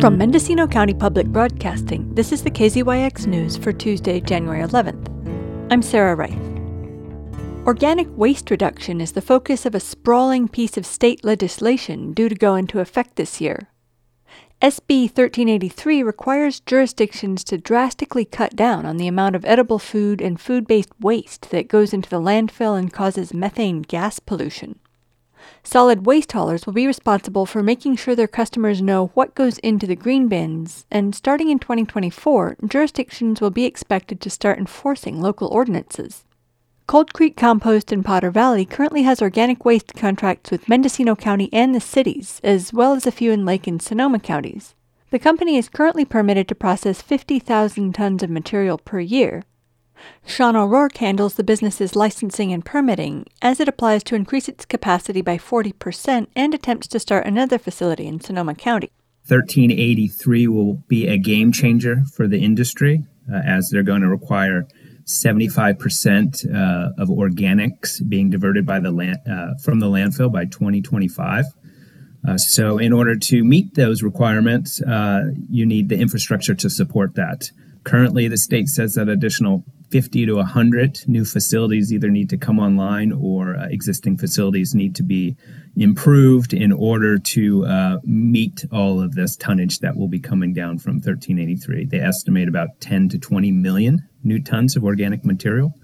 From Mendocino County Public Broadcasting, this is the KZYX News for Tuesday, January 11th. I'm Sarah Reith. Organic waste reduction is the focus of a sprawling piece of state legislation due to go into effect this year. SB 1383 requires jurisdictions to drastically cut down on the amount of edible food and food based waste that goes into the landfill and causes methane gas pollution. Solid waste haulers will be responsible for making sure their customers know what goes into the green bins, and starting in 2024, jurisdictions will be expected to start enforcing local ordinances. Cold Creek Compost in Potter Valley currently has organic waste contracts with Mendocino County and the cities, as well as a few in Lake and Sonoma counties. The company is currently permitted to process 50,000 tons of material per year. Sean O'Rourke handles the business's licensing and permitting as it applies to increase its capacity by 40% and attempts to start another facility in Sonoma County. 1383 will be a game changer for the industry uh, as they're going to require 75% uh, of organics being diverted by the land, uh, from the landfill by 2025. Uh, so, in order to meet those requirements, uh, you need the infrastructure to support that. Currently, the state says that additional 50 to 100 new facilities either need to come online or uh, existing facilities need to be improved in order to uh, meet all of this tonnage that will be coming down from 1383. They estimate about 10 to 20 million new tons of organic material.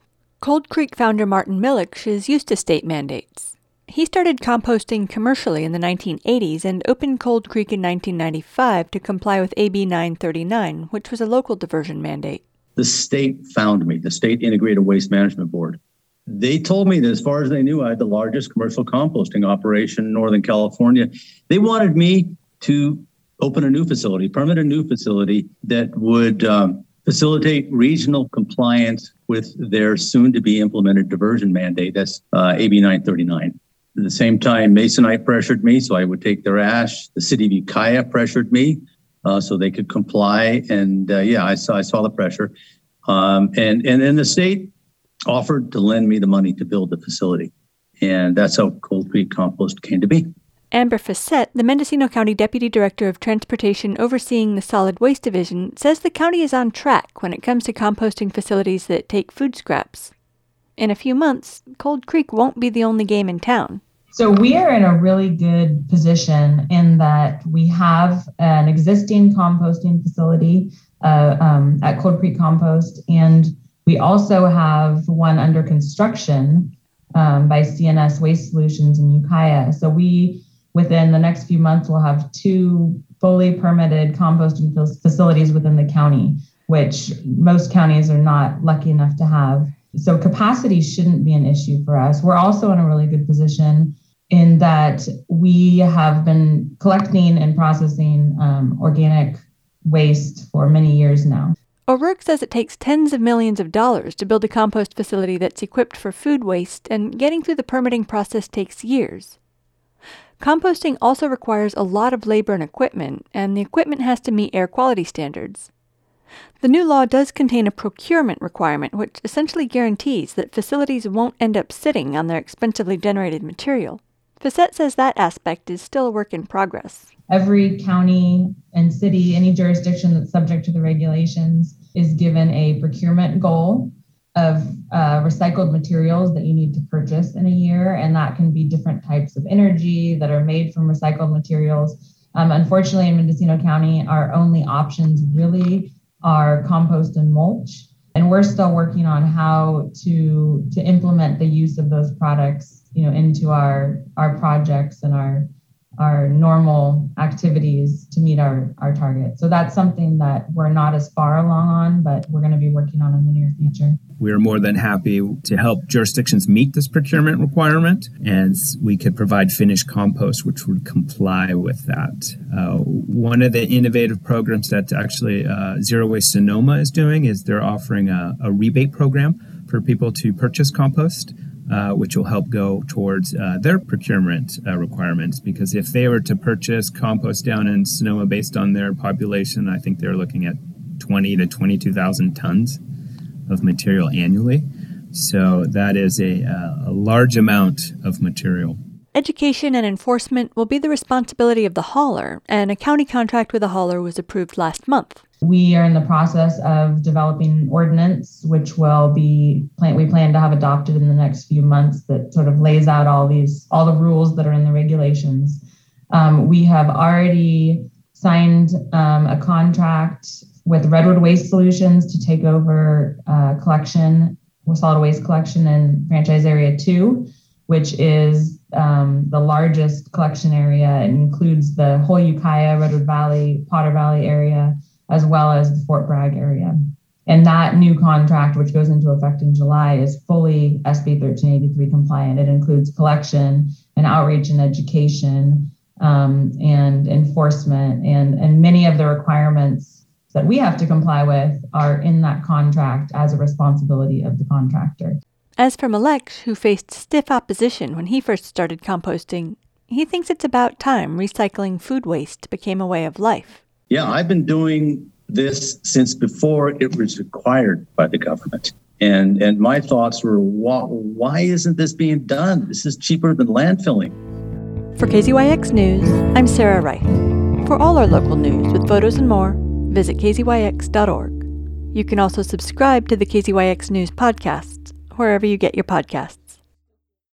Cold Creek founder Martin Mileck is used to state mandates. He started composting commercially in the 1980s and opened Cold Creek in 1995 to comply with AB 939, which was a local diversion mandate. The state found me, the State Integrated Waste Management Board. They told me that as far as they knew, I had the largest commercial composting operation in Northern California. They wanted me to open a new facility, permit a new facility that would um, facilitate regional compliance with their soon to be implemented diversion mandate. That's uh, AB 939. At the same time, Masonite pressured me, so I would take their ash. The city of Ukiah pressured me, uh, so they could comply. And uh, yeah, I saw I saw the pressure. Um, and and then the state offered to lend me the money to build the facility, and that's how Cold Creek Compost came to be. Amber Fassett, the Mendocino County Deputy Director of Transportation overseeing the Solid Waste Division, says the county is on track when it comes to composting facilities that take food scraps. In a few months, Cold Creek won't be the only game in town. So we are in a really good position in that we have an existing composting facility uh, um, at Cold Creek Compost, and we also have one under construction um, by C&S Waste Solutions in Ukiah. So we within the next few months, we'll have two fully permitted composting facilities within the county, which most counties are not lucky enough to have. So capacity shouldn't be an issue for us. We're also in a really good position in that we have been collecting and processing um, organic waste for many years now. O'Rourke says it takes tens of millions of dollars to build a compost facility that's equipped for food waste, and getting through the permitting process takes years. Composting also requires a lot of labor and equipment, and the equipment has to meet air quality standards. The new law does contain a procurement requirement, which essentially guarantees that facilities won't end up sitting on their expensively generated material. Fassett says that aspect is still a work in progress. Every county and city, any jurisdiction that's subject to the regulations, is given a procurement goal of uh, recycled materials that you need to purchase in a year, and that can be different types of energy that are made from recycled materials. Um, unfortunately, in Mendocino County, our only options really are compost and mulch, and we're still working on how to to implement the use of those products, you know, into our our projects and our our normal activities to meet our, our target. So that's something that we're not as far along on, but we're going to be working on in the near future. We are more than happy to help jurisdictions meet this procurement requirement, and we could provide finished compost, which would comply with that. Uh, one of the innovative programs that actually uh, Zero Waste Sonoma is doing is they're offering a, a rebate program for people to purchase compost uh, which will help go towards uh, their procurement uh, requirements. Because if they were to purchase compost down in Sonoma based on their population, I think they're looking at 20 to 22,000 tons of material annually. So that is a, uh, a large amount of material. education and enforcement will be the responsibility of the hauler, and a county contract with a hauler was approved last month. We are in the process of developing ordinance, which will be plan- we plan to have adopted in the next few months. That sort of lays out all these all the rules that are in the regulations. Um, we have already signed um, a contract with Redwood Waste Solutions to take over uh, collection, solid waste collection in franchise area two, which is um, the largest collection area. It includes the whole Ukiah, Redwood Valley, Potter Valley area as well as the Fort Bragg area. And that new contract, which goes into effect in July, is fully SB 1383 compliant. It includes collection and outreach and education um, and enforcement. And, and many of the requirements that we have to comply with are in that contract as a responsibility of the contractor. As for Malesh, who faced stiff opposition when he first started composting, he thinks it's about time recycling food waste became a way of life. Yeah, I've been doing this since before it was required by the government. And and my thoughts were, why, why isn't this being done? This is cheaper than landfilling. For KZYX News, I'm Sarah Reith. For all our local news with photos and more, visit kzyx.org. You can also subscribe to the KZYX News podcast wherever you get your podcasts.